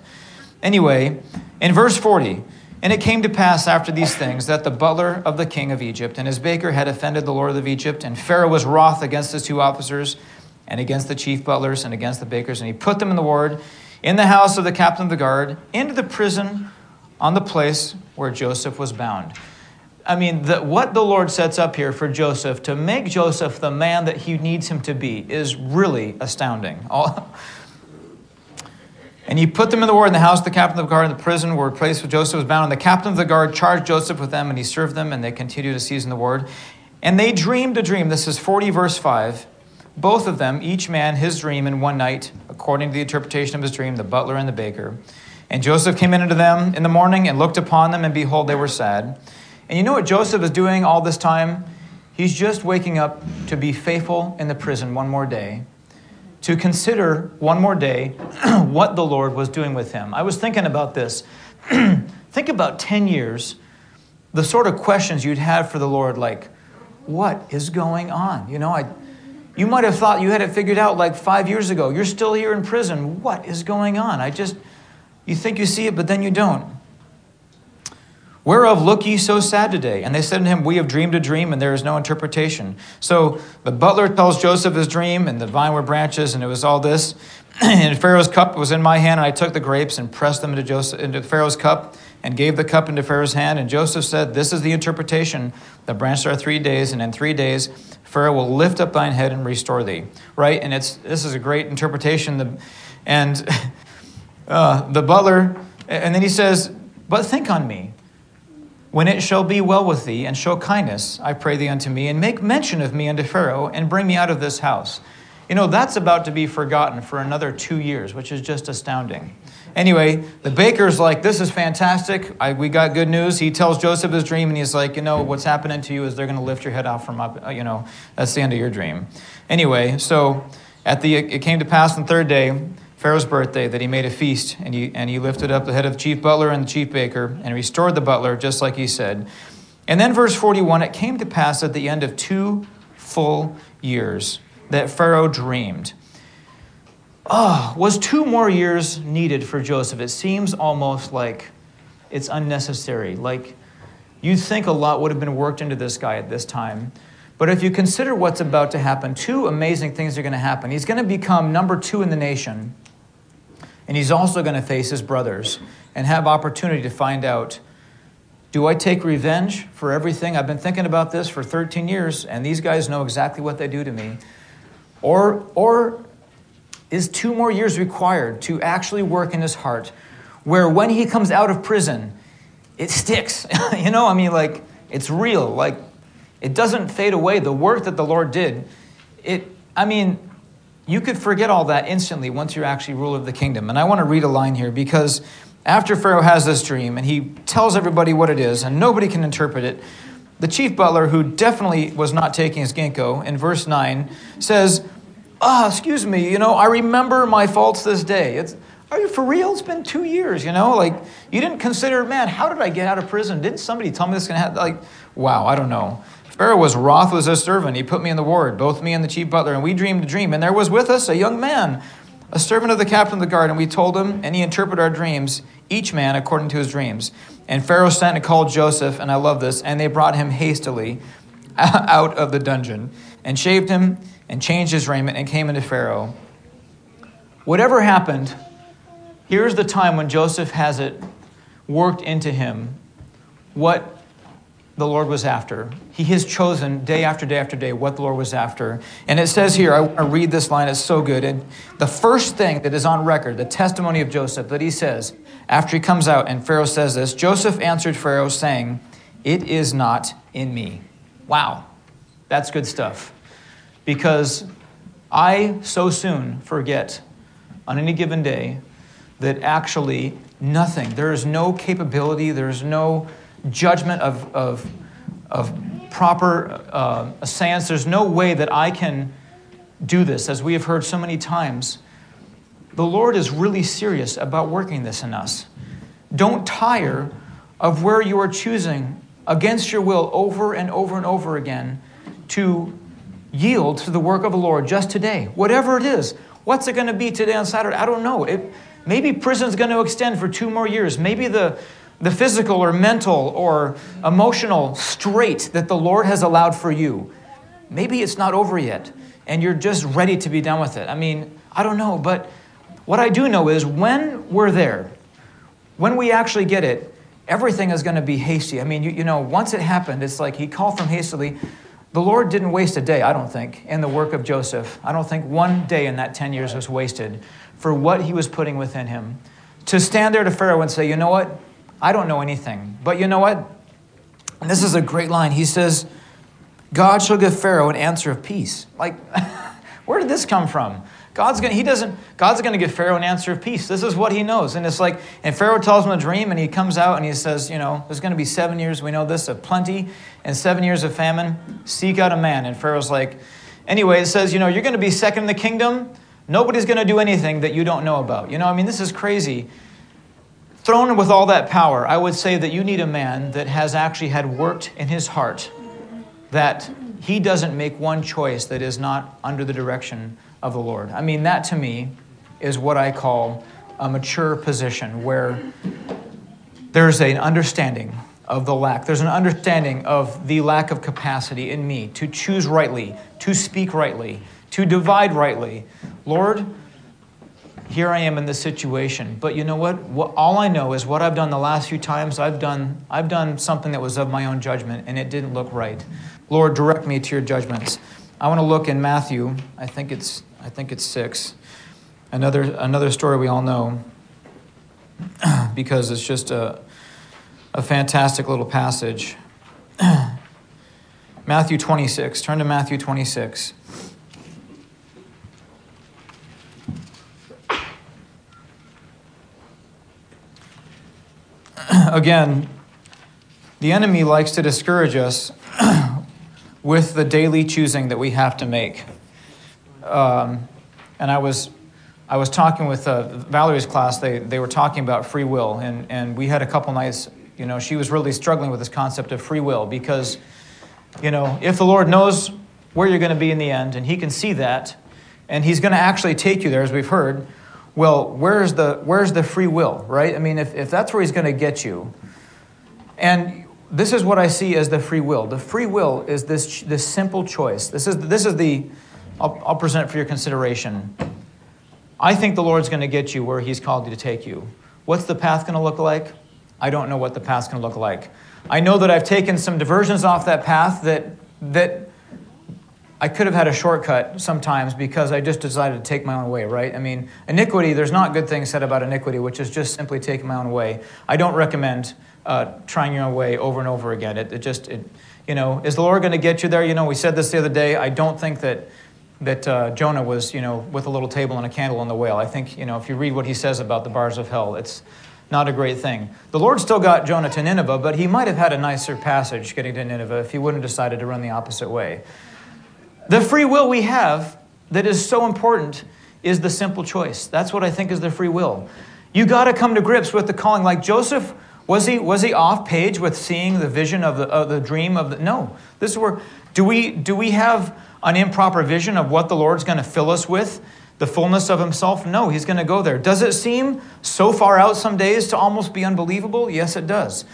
Anyway, in verse 40, and it came to pass after these things that the butler of the king of Egypt and his baker had offended the Lord of Egypt, and Pharaoh was wroth against his two officers and against the chief butlers and against the bakers, and he put them in the ward in the house of the captain of the guard, into the prison on the place where Joseph was bound. I mean, the, what the Lord sets up here for Joseph to make Joseph the man that he needs him to be is really astounding. All, and he put them in the ward in the house of the captain of the guard in the prison where the place where Joseph was bound. And the captain of the guard charged Joseph with them, and he served them, and they continued to in the ward. And they dreamed a dream. This is 40, verse 5 both of them, each man his dream in one night, according to the interpretation of his dream, the butler and the baker. And Joseph came in unto them in the morning and looked upon them, and behold, they were sad. And you know what Joseph is doing all this time? He's just waking up to be faithful in the prison one more day, to consider one more day what the Lord was doing with him. I was thinking about this. Think about 10 years, the sort of questions you'd have for the Lord, like, what is going on? You know, I you might have thought you had it figured out like five years ago. You're still here in prison. What is going on? I just, you think you see it, but then you don't. Whereof look ye so sad today? And they said to him, We have dreamed a dream, and there is no interpretation. So the butler tells Joseph his dream, and the vine were branches, and it was all this. and Pharaoh's cup was in my hand, and I took the grapes and pressed them into, Joseph, into Pharaoh's cup, and gave the cup into Pharaoh's hand. And Joseph said, This is the interpretation. The branches are three days, and in three days Pharaoh will lift up thine head and restore thee. Right? And it's this is a great interpretation. The, and uh, the butler, and then he says, But think on me. When it shall be well with thee, and show kindness, I pray thee unto me, and make mention of me unto Pharaoh, and bring me out of this house. You know, that's about to be forgotten for another two years, which is just astounding. Anyway, the baker's like, This is fantastic. I, we got good news. He tells Joseph his dream, and he's like, You know, what's happening to you is they're going to lift your head off from up. You know, that's the end of your dream. Anyway, so at the, it came to pass on the third day, Pharaoh's birthday, that he made a feast, and he, and he lifted up the head of the chief butler and the chief baker, and restored the butler, just like he said. And then, verse 41 it came to pass at the end of two full years that Pharaoh dreamed oh, was two more years needed for Joseph? It seems almost like it's unnecessary. Like you'd think a lot would have been worked into this guy at this time. But if you consider what's about to happen, two amazing things are going to happen. He's going to become number two in the nation, and he's also going to face his brothers and have opportunity to find out do I take revenge for everything? I've been thinking about this for 13 years, and these guys know exactly what they do to me. Or, or is two more years required to actually work in his heart where when he comes out of prison, it sticks. you know, I mean, like, it's real. Like, it doesn't fade away. The work that the Lord did, it, I mean, you could forget all that instantly once you're actually ruler of the kingdom. And I want to read a line here because after Pharaoh has this dream and he tells everybody what it is and nobody can interpret it, the chief butler, who definitely was not taking his ginkgo, in verse 9 says, Ah, oh, excuse me, you know, I remember my faults this day. It's, are you for real? It's been two years, you know? Like, you didn't consider, man, how did I get out of prison? Didn't somebody tell me this is going to happen? Like, wow, I don't know. Pharaoh was wroth with his servant. He put me in the ward, both me and the chief butler, and we dreamed a dream. And there was with us a young man a servant of the captain of the guard, and we told him, and he interpreted our dreams, each man according to his dreams. And Pharaoh sent and called Joseph, and I love this, and they brought him hastily out of the dungeon, and shaved him, and changed his raiment, and came into Pharaoh. Whatever happened, here's the time when Joseph has it worked into him what the Lord was after. He has chosen day after day after day what the Lord was after. And it says here, I, I read this line, it's so good. And the first thing that is on record, the testimony of Joseph, that he says after he comes out, and Pharaoh says this Joseph answered Pharaoh, saying, It is not in me. Wow, that's good stuff. Because I so soon forget on any given day that actually nothing, there is no capability, there's no judgment of, of, of proper uh, science. There's no way that I can do this, as we have heard so many times. The Lord is really serious about working this in us. Don't tire of where you are choosing against your will over and over and over again to yield to the work of the Lord just today, whatever it is. What's it going to be today on Saturday? I don't know. It, maybe prison's going to extend for two more years. Maybe the, the physical or mental or emotional strait that the Lord has allowed for you. Maybe it's not over yet and you're just ready to be done with it. I mean, I don't know, but what I do know is when we're there, when we actually get it, everything is going to be hasty. I mean, you, you know, once it happened, it's like he called from hastily. The Lord didn't waste a day, I don't think, in the work of Joseph. I don't think one day in that 10 years was wasted for what he was putting within him. To stand there to Pharaoh and say, you know what? I don't know anything. But you know what? And this is a great line. He says, God shall give Pharaoh an answer of peace. Like, where did this come from? God's gonna, he doesn't, God's gonna give Pharaoh an answer of peace. This is what he knows. And it's like, and Pharaoh tells him a dream, and he comes out and he says, you know, there's gonna be seven years, we know this, of plenty, and seven years of famine. Seek out a man. And Pharaoh's like, anyway, it says, you know, you're gonna be second in the kingdom. Nobody's gonna do anything that you don't know about. You know, I mean, this is crazy thrown with all that power, I would say that you need a man that has actually had worked in his heart that he doesn't make one choice that is not under the direction of the Lord. I mean, that to me is what I call a mature position where there's an understanding of the lack. There's an understanding of the lack of capacity in me to choose rightly, to speak rightly, to divide rightly. Lord, here I am in this situation. But you know what? what? All I know is what I've done the last few times. I've done, I've done something that was of my own judgment, and it didn't look right. Lord, direct me to your judgments. I want to look in Matthew. I think it's, I think it's six. Another, another story we all know, because it's just a, a fantastic little passage. Matthew 26. Turn to Matthew 26. again, the enemy likes to discourage us with the daily choosing that we have to make. Um, and I was, I was talking with uh, Valerie's class, they, they were talking about free will, and, and we had a couple nights, you know, she was really struggling with this concept of free will because, you know, if the Lord knows where you're going to be in the end, and He can see that, and He's going to actually take you there, as we've heard, well, where's the, where's the free will, right? I mean, if, if that's where he's going to get you, and this is what I see as the free will. The free will is this, this simple choice. This is, this is the, I'll, I'll present it for your consideration. I think the Lord's going to get you where He's called you to take you. What's the path going to look like? I don't know what the path's going to look like. I know that I've taken some diversions off that path that, that I could have had a shortcut sometimes because I just decided to take my own way, right? I mean, iniquity, there's not good things said about iniquity, which is just simply taking my own way. I don't recommend uh, trying your own way over and over again. It, it just, it, you know, is the Lord going to get you there? You know, we said this the other day. I don't think that that uh, Jonah was, you know, with a little table and a candle on the whale. I think, you know, if you read what he says about the bars of hell, it's not a great thing. The Lord still got Jonah to Nineveh, but he might have had a nicer passage getting to Nineveh if he wouldn't have decided to run the opposite way. The free will we have that is so important is the simple choice. That's what I think is the free will. You got to come to grips with the calling. Like Joseph was he, was he off page with seeing the vision of the, of the dream of the. No. This is where. Do we, do we have an improper vision of what the Lord's going to fill us with? The fullness of Himself? No, He's going to go there. Does it seem so far out some days to almost be unbelievable? Yes, it does.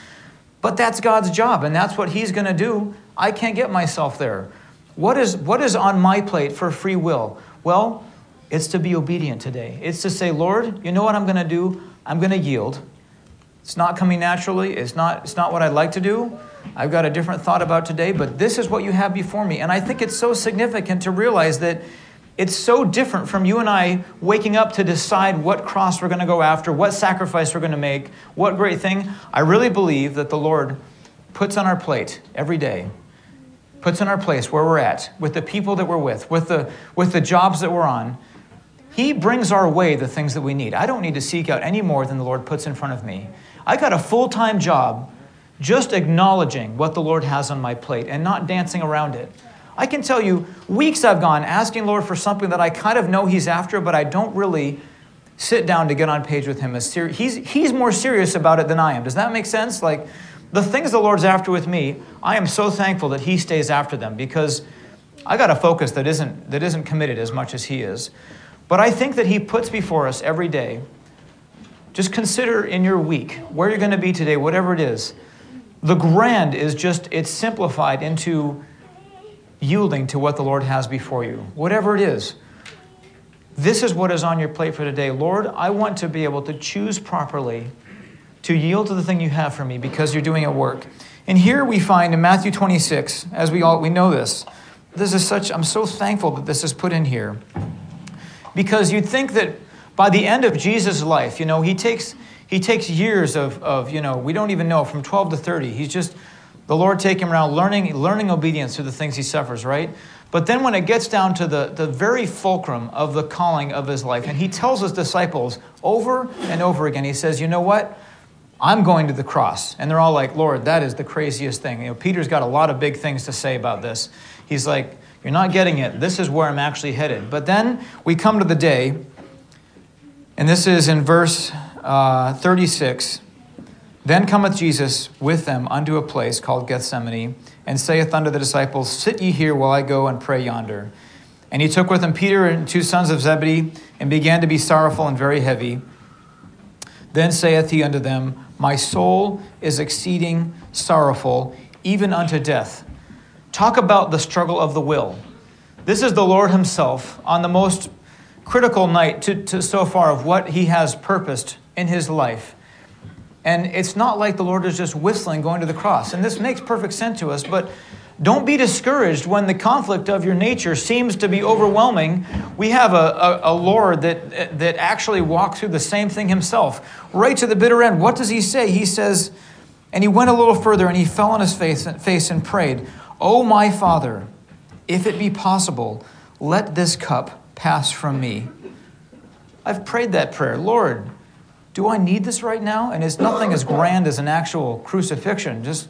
But that's God's job, and that's what He's going to do. I can't get myself there. What is, what is on my plate for free will? Well, it's to be obedient today. It's to say, Lord, you know what I'm going to do? I'm going to yield. It's not coming naturally. It's not, it's not what I'd like to do. I've got a different thought about today, but this is what you have before me. And I think it's so significant to realize that it's so different from you and I waking up to decide what cross we're going to go after, what sacrifice we're going to make, what great thing. I really believe that the Lord puts on our plate every day, puts in our place where we're at, with the people that we're with, with the, with the jobs that we're on. He brings our way the things that we need. I don't need to seek out any more than the Lord puts in front of me. I got a full time job just acknowledging what the Lord has on my plate and not dancing around it. I can tell you, weeks I've gone asking Lord for something that I kind of know He's after, but I don't really sit down to get on page with Him. As ser- he's, he's more serious about it than I am. Does that make sense? Like, the things the Lord's after with me, I am so thankful that He stays after them because I got a focus that isn't, that isn't committed as much as He is. But I think that He puts before us every day just consider in your week where you're going to be today, whatever it is. The grand is just, it's simplified into yielding to what the Lord has before you, whatever it is. This is what is on your plate for today. Lord, I want to be able to choose properly to yield to the thing you have for me because you're doing a work. And here we find in Matthew 26, as we all we know this, this is such I'm so thankful that this is put in here. Because you'd think that by the end of Jesus' life, you know, he takes, he takes years of, of, you know, we don't even know, from 12 to 30. He's just, the Lord take him around learning, learning obedience through the things he suffers, right? But then when it gets down to the, the very fulcrum of the calling of his life, and he tells his disciples over and over again, he says, you know what? I'm going to the cross. And they're all like, Lord, that is the craziest thing. You know, Peter's got a lot of big things to say about this. He's like, You're not getting it. This is where I'm actually headed. But then we come to the day and this is in verse uh, 36. Then cometh Jesus with them unto a place called Gethsemane, and saith unto the disciples, Sit ye here while I go and pray yonder. And he took with him Peter and two sons of Zebedee, and began to be sorrowful and very heavy. Then saith he unto them, My soul is exceeding sorrowful, even unto death. Talk about the struggle of the will. This is the Lord Himself on the most critical night to, to so far of what he has purposed in his life. And it's not like the Lord is just whistling going to the cross. And this makes perfect sense to us, but don't be discouraged when the conflict of your nature seems to be overwhelming. We have a, a, a, Lord that, that actually walked through the same thing himself, right to the bitter end. What does he say? He says, and he went a little further and he fell on his face, face and prayed, Oh, my Father, if it be possible, let this cup pass from me. I've prayed that prayer. Lord, do I need this right now? And it's nothing as grand as an actual crucifixion. Just,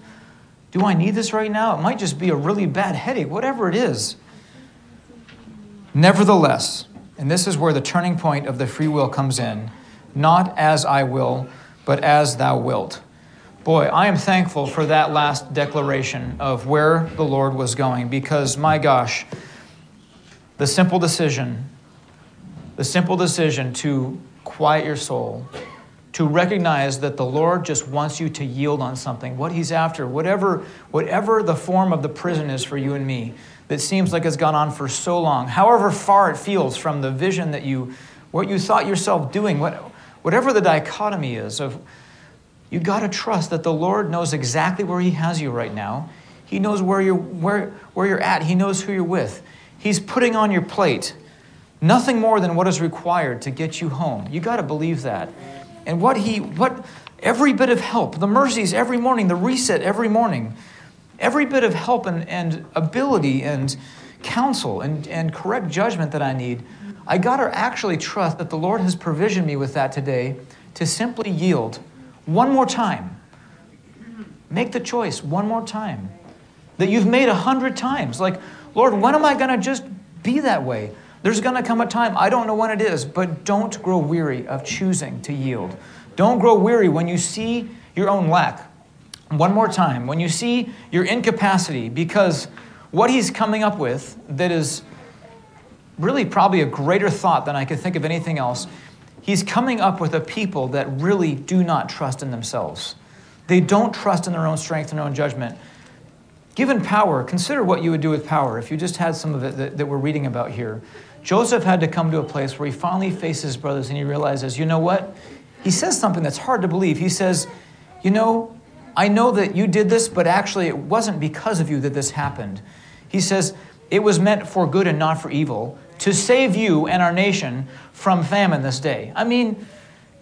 do I need this right now? It might just be a really bad headache, whatever it is. Nevertheless, and this is where the turning point of the free will comes in not as I will, but as thou wilt. Boy, I am thankful for that last declaration of where the Lord was going because, my gosh, the simple decision, the simple decision to quiet your soul, to recognize that the Lord just wants you to yield on something, what He's after, whatever, whatever the form of the prison is for you and me that seems like it's gone on for so long, however far it feels from the vision that you, what you thought yourself doing, what, whatever the dichotomy is of, you got to trust that the Lord knows exactly where He has you right now. He knows where you're, where, where you're at. He knows who you're with. He's putting on your plate nothing more than what is required to get you home. You got to believe that. And what He, what, every bit of help, the mercies every morning, the reset every morning, every bit of help and, and ability and counsel and, and correct judgment that I need, I got to actually trust that the Lord has provisioned me with that today to simply yield one more time. Make the choice one more time that you've made a hundred times. Like, Lord, when am I going to just be that way? There's going to come a time, I don't know when it is, but don't grow weary of choosing to yield. Don't grow weary when you see your own lack. One more time, when you see your incapacity, because what he's coming up with that is really probably a greater thought than I could think of anything else, he's coming up with a people that really do not trust in themselves. They don't trust in their own strength and their own judgment. Given power, consider what you would do with power if you just had some of it that, that we're reading about here. Joseph had to come to a place where he finally faces his brothers and he realizes, you know what? He says something that's hard to believe. He says, You know, I know that you did this, but actually it wasn't because of you that this happened. He says, It was meant for good and not for evil, to save you and our nation from famine this day. I mean,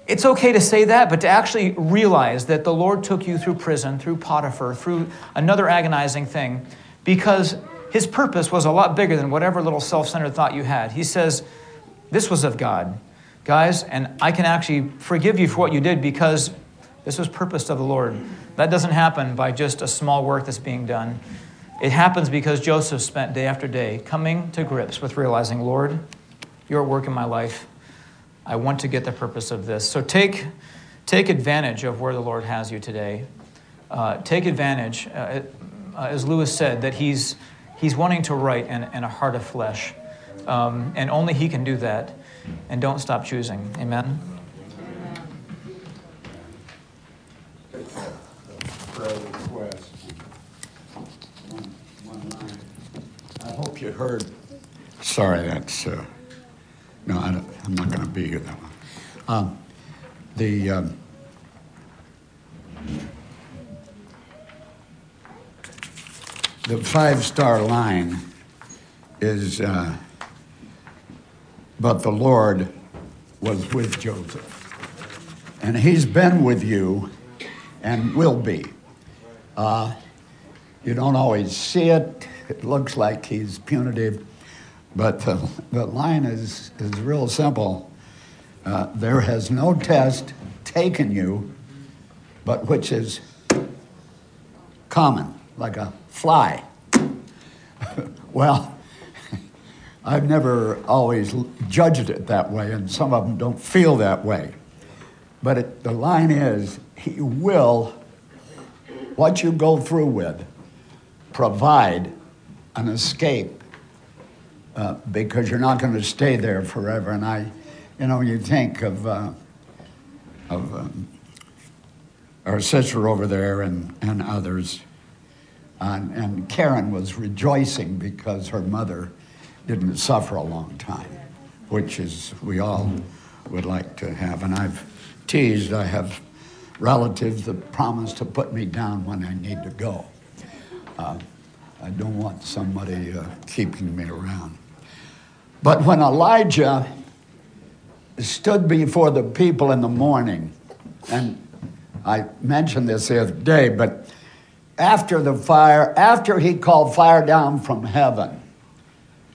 it's okay to say that, but to actually realize that the Lord took you through prison, through Potiphar, through another agonizing thing, because his purpose was a lot bigger than whatever little self centered thought you had. He says, This was of God, guys, and I can actually forgive you for what you did because this was purpose of the Lord. That doesn't happen by just a small work that's being done. It happens because Joseph spent day after day coming to grips with realizing, Lord, you're work in my life. I want to get the purpose of this. So take, take advantage of where the Lord has you today. Uh, take advantage, uh, uh, as Lewis said, that he's He's wanting to write in, in a heart of flesh. Um, and only He can do that. And don't stop choosing. Amen. I hope you heard. Sorry, that's. Uh, no, I am not going to be here that long. Um, the. Um, the five star line is, uh, but the Lord was with Joseph. And he's been with you and will be. Uh, you don't always see it, it looks like he's punitive, but the, the line is, is real simple. Uh, there has no test taken you, but which is common, like a fly. well, I've never always judged it that way, and some of them don't feel that way. But it, the line is, He will, what you go through with, provide an escape uh, because you're not going to stay there forever. And I, you know, you think of, uh, of um, our sister over there and, and others and, and Karen was rejoicing because her mother didn't suffer a long time, which is we all would like to have. And I've teased, I have relatives that promise to put me down when I need to go. Uh, I don't want somebody uh, keeping me around. But when Elijah stood before the people in the morning, and I mentioned this the other day, but after the fire, after he called fire down from heaven,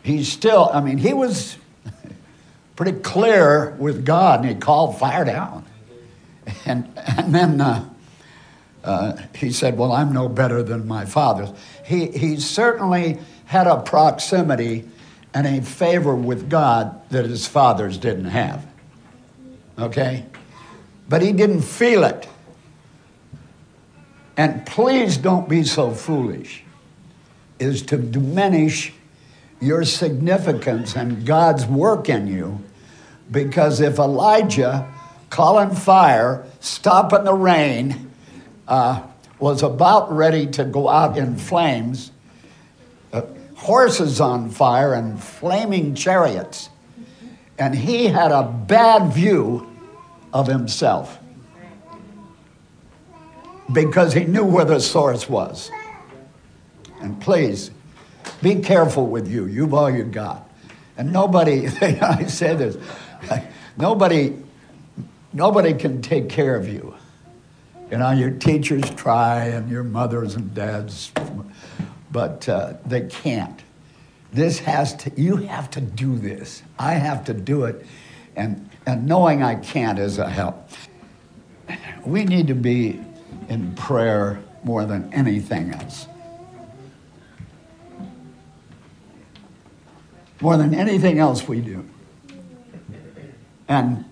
he's still, I mean, he was pretty clear with God and he called fire down. And, and then uh, uh, he said, Well, I'm no better than my fathers. He, he certainly had a proximity and a favor with God that his fathers didn't have. Okay? But he didn't feel it. And please don't be so foolish, is to diminish your significance and God's work in you. Because if Elijah calling fire, stopping the rain, uh, was about ready to go out in flames, uh, horses on fire, and flaming chariots. And he had a bad view of himself because he knew where the source was. And please, be careful with you. You've all you got. And nobody, I say this, nobody, nobody can take care of you. You know, your teachers try and your mothers and dads, but uh, they can't. This has to, you have to do this. I have to do it. And, and knowing I can't is a help. We need to be in prayer more than anything else. More than anything else we do. And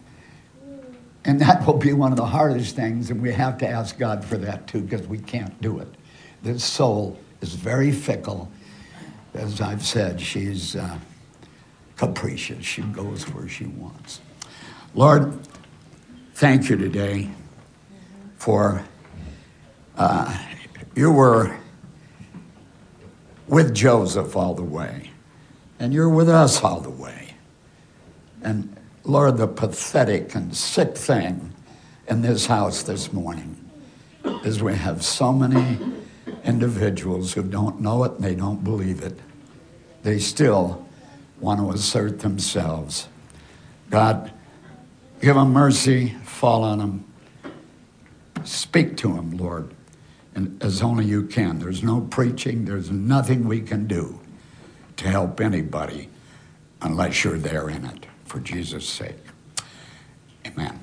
and that will be one of the hardest things, and we have to ask God for that too, because we can't do it. This soul is very fickle. As I've said, she's uh, capricious. She goes where she wants. Lord, thank you today for you were with Joseph all the way, and you're with us all the way. And Lord, the pathetic and sick thing in this house this morning is we have so many individuals who don't know it and they don't believe it. They still want to assert themselves. God, give them mercy, fall on them, speak to them, Lord and as only you can. There's no preaching, there's nothing we can do to help anybody unless you're there in it for Jesus' sake. Amen.